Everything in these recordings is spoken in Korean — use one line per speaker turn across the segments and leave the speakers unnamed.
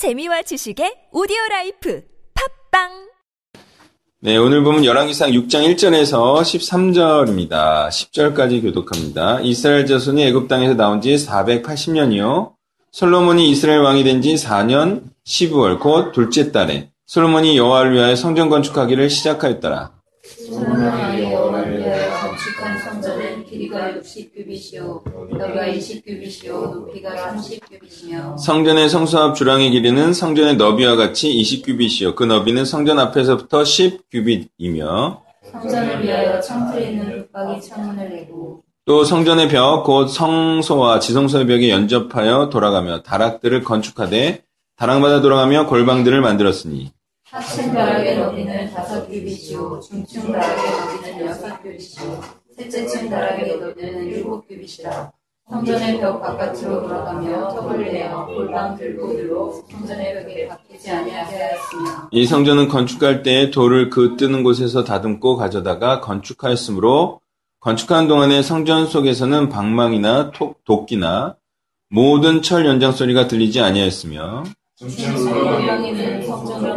재미와 지식의 오디오 라이프 팟빵
네, 오늘 보면 열왕기상 6장 1절에서 13절입니다. 10절까지 교독합니다. 이스라엘 자손이 애굽 땅에서 나온 지 480년이요. 솔로몬이 이스라엘 왕이 된 지 4년 시브월 곧 둘째 달에 솔로몬이 여호와를 위하여 성전 건축하기를 시작하였더라.
건축한 성전은 길이가 60규빗이요 너비가 20규빗이요 높이가 30규빗이며
성전의 성수합 주랑의 길이는 성전의 너비와 같이 20규빗이요. 그 너비는 성전 앞에서부터 10규빗이며
성전을 위하여 창틀에 있는 붙박이 창문을 내고
또 성전의 벽, 곧 성소와 지성소의 벽에 연접하여 돌아가며 다락들을 건축하되 다락마다 돌아가며 골방들을 만들었으니
하층 다락의 너비는 다섯 규빗이요 중층 다락의 너비는 여섯 규빗이요 셋째 층 다락의 너비는 일곱 규빗이라 성전의 벽 바깥으로 돌아가며 턱을 내어 골방 들고들로 성전의 벽에 박히지 아니하게 하였으며
이 성전은 건축할 때 돌을 그 뜨는 곳에서 다듬고 가져다가 건축하였으므로 건축하는 동안에 성전 속에서는 방망이나 톡- 도끼나 모든 철 연장 소리가 들리지 아니하였으며
중층의 명이는 성전 오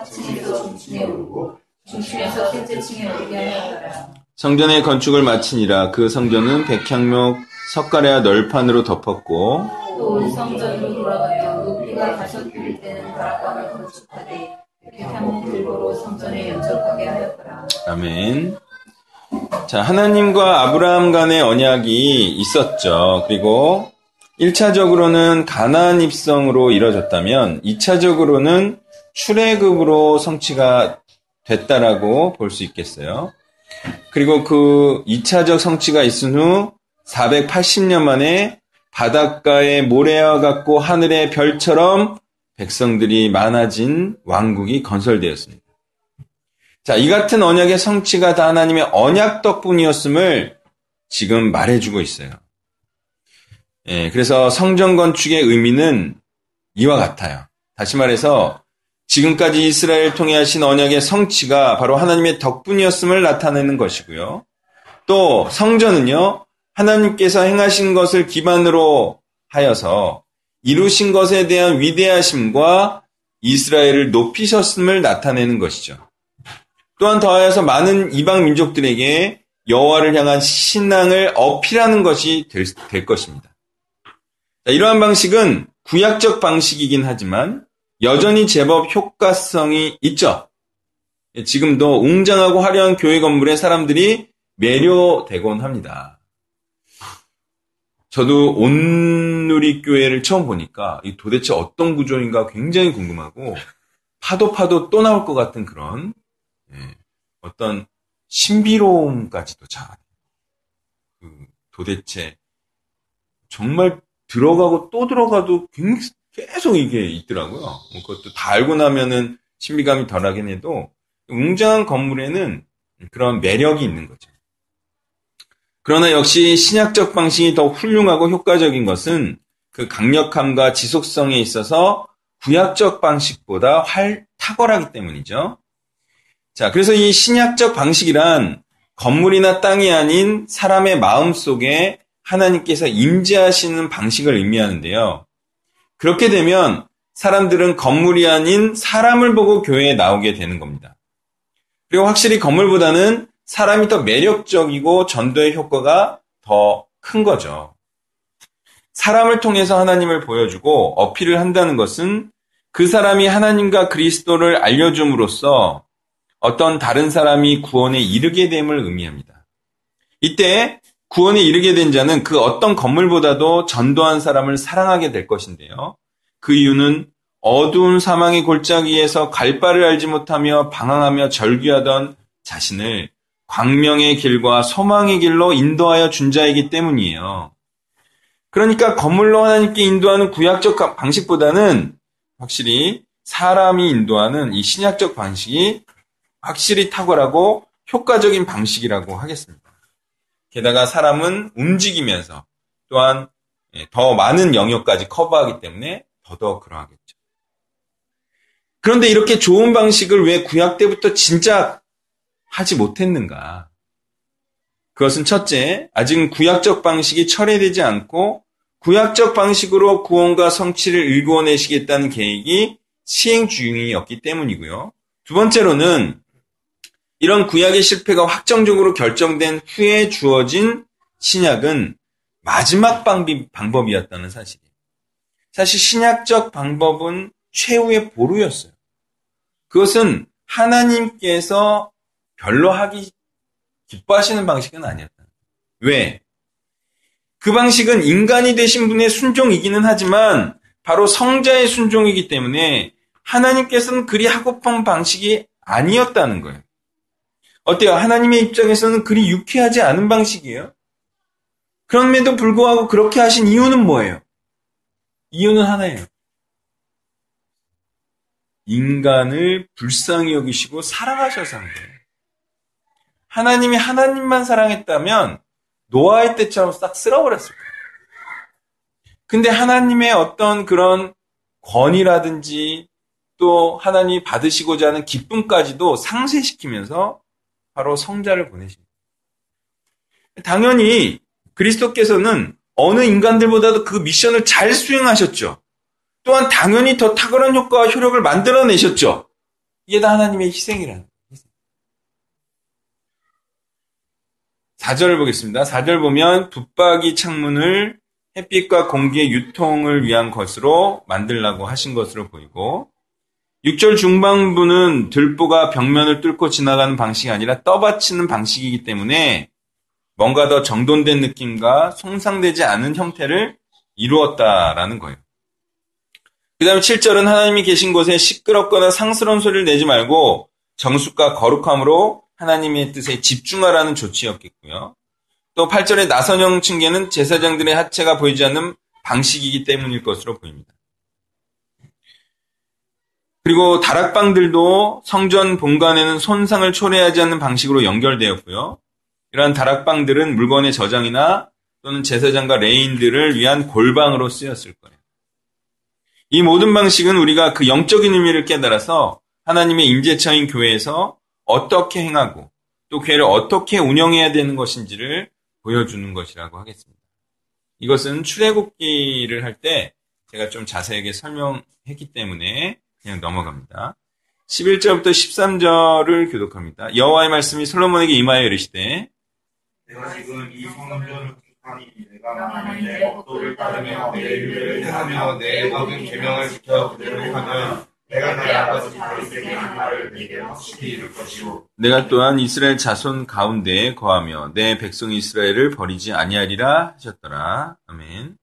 하층에서 중층에 오르고 중층에서 셋째 층에 오르게 하였더라.
성전의 건축을 마치니라 그 성전은 백향목 석가래와 널판으로 덮었고
또온 성전으로 돌아가며 높이가 다섯 규빗 되는 다락방을 건축하되 백향목 들보로 성전에 연접하게 하였더라.
아멘. 자, 하나님과 아브라함 간의 언약이 있었죠. 그리고 1차적으로는 가나안 입성으로 이뤄졌다면 2차적으로는 출애굽으로 성취가 됐다라고 볼 수 있겠어요. 그리고 그 2차적 성취가 있은 후 480년 만에 바닷가의 모래와 같고 하늘의 별처럼 백성들이 많아진 왕국이 건설되었습니다. 자, 이 같은 언약의 성취가 다 하나님의 언약 덕분이었음을 지금 말해주고 있어요. 예, 그래서 성전 건축의 의미는 이와 같아요. 다시 말해서 지금까지 이스라엘 통해 하신 언약의 성취가 바로 하나님의 덕분이었음을 나타내는 것이고요. 또 성전은요, 하나님께서 행하신 것을 기반으로 하여서 이루신 것에 대한 위대하심과 이스라엘을 높이셨음을 나타내는 것이죠. 또한 더하여서 많은 이방 민족들에게 여호와를 향한 신앙을 어필하는 것이 될, 될 것입니다. 자, 이러한 방식은 구약적 방식이긴 하지만 여전히 제법 효과성이 있죠. 예, 지금도 웅장하고 화려한 교회 건물에 사람들이 매료되곤 합니다. 저도 온누리 교회를 처음 보니까 이 도대체 어떤 구조인가 굉장히 궁금하고 파도 파도 또 나올 것 같은 그런 예, 어떤 신비로움까지도 자. 그 도대체 정말 들어가고 또 들어가도 굉- 계속 이게 있더라고요. 뭐 그것도 다 알고 나면은 신비감이 덜하긴 해도 웅장한 건물에는 그런 매력이 있는 거죠. 그러나 역시 신약적 방식이 더 훌륭하고 효과적인 것은 그 강력함과 지속성에 있어서 구약적 방식보다 활 탁월하기 때문이죠. 자, 그래서 이 신약적 방식이란 건물이나 땅이 아닌 사람의 마음 속에 하나님께서 임재하시는 방식을 의미하는데요. 그렇게 되면 사람들은 건물이 아닌 사람을 보고 교회에 나오게 되는 겁니다. 그리고 확실히 건물보다는 사람이 더 매력적이고 전도의 효과가 더 큰 거죠. 사람을 통해서 하나님을 보여주고 어필을 한다는 것은 그 사람이 하나님과 그리스도를 알려줌으로써 어떤 다른 사람이 구원에 이르게 됨을 의미합니다. 이때 구원에 이르게 된 자는 그 어떤 건물보다도 전도한 사람을 사랑하게 될 것인데요. 그 이유는 어두운 사망의 골짜기에서 갈 바를 알지 못하며 방황하며 절규하던 자신을 광명의 길과 소망의 길로 인도하여 준 자이기 때문이에요. 그러니까 건물로 하나님께 인도하는 구약적 방식보다는 확실히 사람이 인도하는 이 신약적 방식이 확실히 탁월하고 효과적인 방식이라고 하겠습니다. 게다가 사람은 움직이면서 또한 예, 더 많은 영역까지 커버하기 때문에 더더욱 그러하겠죠. 그런데 이렇게 좋은 방식을 왜 구약 때부터 진짜 하지 못했는가? 그것은 첫째, 아직은 구약적 방식이 철회되지 않고 구약적 방식으로 구원과 성취를 일구어내시겠다는 계획이 시행 중이었기 때문이고요. 두 번째로는 이런 구약의 실패가 확정적으로 결정된 후에 주어진 신약은 마지막 방법이 었다는 사실이에요. 사실 신약적 방법은 최후의 보루였어요. 그것은 하나님께서 별로 하기 기뻐하시는 방식은 아니었다. 왜? 그 방식은 인간이 되신 분의 순종이기는 하지만 바로 성자의 순종이기 때문에 하나님께서는 그리 하고픈 방식이 아니었다는 거예요. 어때요? 하나님의 입장에서는 그리 유쾌하지 않은 방식이에요. 그럼에도 불구하고 그렇게 하신 이유는 뭐예요? 이유는 하나예요. 인간을 불쌍히 여기시고 사랑하셔서 한 거예요. 하나님이 하나님만 사랑했다면 노아의 때처럼 싹 쓸어버렸을 거예요. 근데 하나님의 어떤 그런 권위라든지 또 하나님이 받으시고자 하는 기쁨까지도 상쇄시키면서 바로 성자를 보내십니다. 당연히 그리스도께서는 어느 인간들보다도 그 미션을 잘 수행하셨죠. 또한 당연히 더 탁월한 효과와 효력을 만들어내셨죠. 이게 다 하나님의 희생이라는 거예요. 4절을 보겠습니다. 4절 보면 붙박이 창문을 햇빛과 공기의 유통을 위한 것으로 만들라고 하신 것으로 보이고 6절 중반부는 들보가 벽면을 뚫고 지나가는 방식이 아니라 떠받치는 방식이기 때문에 뭔가 더 정돈된 느낌과 손상되지 않은 형태를 이루었다라는 거예요. 그 다음에 7절은 하나님이 계신 곳에 시끄럽거나 상스러운 소리를 내지 말고 정숙과 거룩함으로 하나님의 뜻에 집중하라는 조치였겠고요. 또 8절의 나선형 층계는 제사장들의 하체가 보이지 않는 방식이기 때문일 것으로 보입니다. 그리고 다락방들도 성전 본관에는 손상을 초래하지 않는 방식으로 연결되었고요. 이러한 다락방들은 물건의 저장이나 또는 제사장과 레인들을 위한 골방으로 쓰였을 거예요. 이 모든 방식은 우리가 그 영적인 의미를 깨달아서 하나님의 임재처인 교회에서 어떻게 행하고 또 교회를 어떻게 운영해야 되는 것인지를 보여주는 것이라고 하겠습니다. 이것은 출애굽기를 할 때 제가 좀 자세하게 설명했기 때문에 그냥 넘어갑니다. 11절부터 13절을 교독합니다. 여호와의 말씀이 솔로몬에게 임하여 이르시되
내가 지금 이 성전을 구축하니 내가 만일 내 법도를 따르며 내 율례를 행하며 내 모든 계명을 지켜 그대로 행하면 내가 내 아버지 다윗에게 한 말을 내게 확실히 이룰 것이고
내가 또한 이스라엘 자손 가운데에 거하며 내 백성 이스라엘을 버리지 아니하리라 하셨더라. 아멘.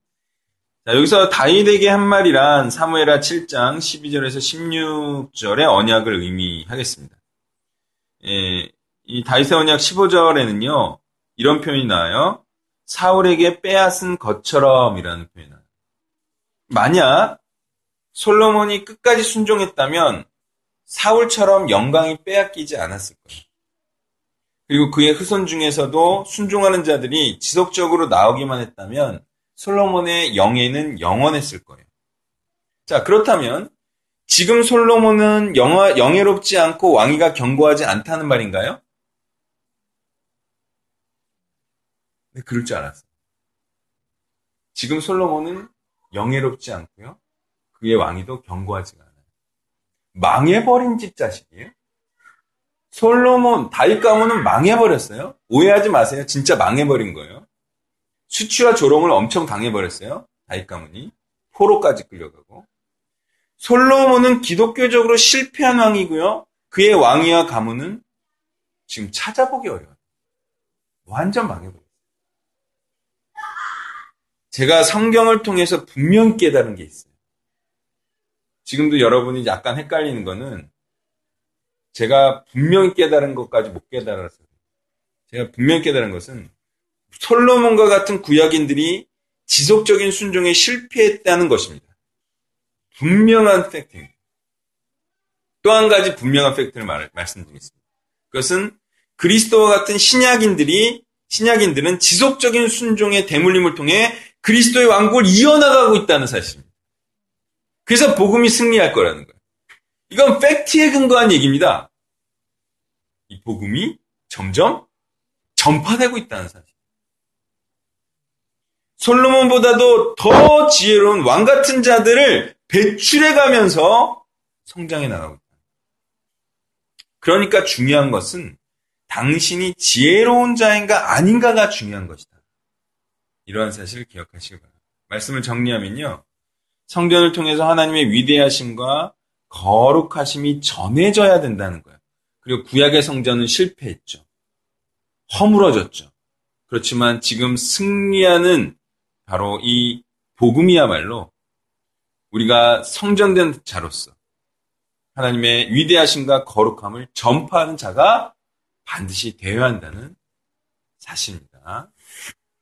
자, 여기서 다윗에게 한 말이란 사무엘하 7장 12절에서 16절의 언약을 의미하겠습니다. 예, 이 다윗의 언약 15절에는요, 이런 표현이 나와요. 사울에게 빼앗은 것처럼이라는 표현이 나와요. 만약 솔로몬이 끝까지 순종했다면 사울처럼 영광이 빼앗기지 않았을 거예요. 그리고 그의 후손 중에서도 순종하는 자들이 지속적으로 나오기만 했다면 솔로몬의 영예는 영원했을 거예요. 자, 그렇다면 지금 솔로몬은 영화, 영예롭지 않고 왕위가 견고하지 않다는 말인가요? 네, 그럴 줄 알았어요. 지금 솔로몬은 영예롭지 않고요. 그의 왕위도 견고하지가 않아요. 망해버린 집 자식이에요. 솔로몬, 다윗 가문은 망해버렸어요. 오해하지 마세요. 진짜 망해버린 거예요. 수치와 조롱을 엄청 당해버렸어요. 다윗 가문이. 포로까지 끌려가고. 솔로몬은 기독교적으로 실패한 왕이고요. 그의 왕위와 가문은 지금 찾아보기 어려워요. 완전 망해버렸어요. 제가 성경을 통해서 분명히 깨달은 게 있어요. 지금도 여러분이 약간 헷갈리는 거는 제가 분명히 깨달은 것까지 못 깨달았어요. 제가 분명히 깨달은 것은 솔로몬과 같은 구약인들이 지속적인 순종에 실패했다는 것입니다. 분명한 팩트입니다. 또 한 가지 분명한 팩트를 말, 말씀드리겠습니다. 그것은 그리스도와 같은 신약인들이 신약인들은 지속적인 순종의 대물림을 통해 그리스도의 왕국을 이어나가고 있다는 사실입니다. 그래서 복음이 승리할 거라는 거예요. 이건 팩트에 근거한 얘기입니다. 이 복음이 점점 전파되고 있다는 사실. 솔로몬보다도 더 지혜로운 왕 같은 자들을 배출해 가면서 성장해 나가고 있다. 그러니까 중요한 것은 당신이 지혜로운 자인가 아닌가가 중요한 것이다. 이러한 사실을 기억하시기 바랍니다. 말씀을 정리하면요. 성전을 통해서 하나님의 위대하심과 거룩하심이 전해져야 된다는 거예요. 그리고 구약의 성전은 실패했죠. 허물어졌죠. 그렇지만 지금 승리하는 바로 이 복음이야말로 우리가 성전된 자로서 하나님의 위대하심과 거룩함을 전파하는 자가 반드시 되어야 한다는 사실입니다.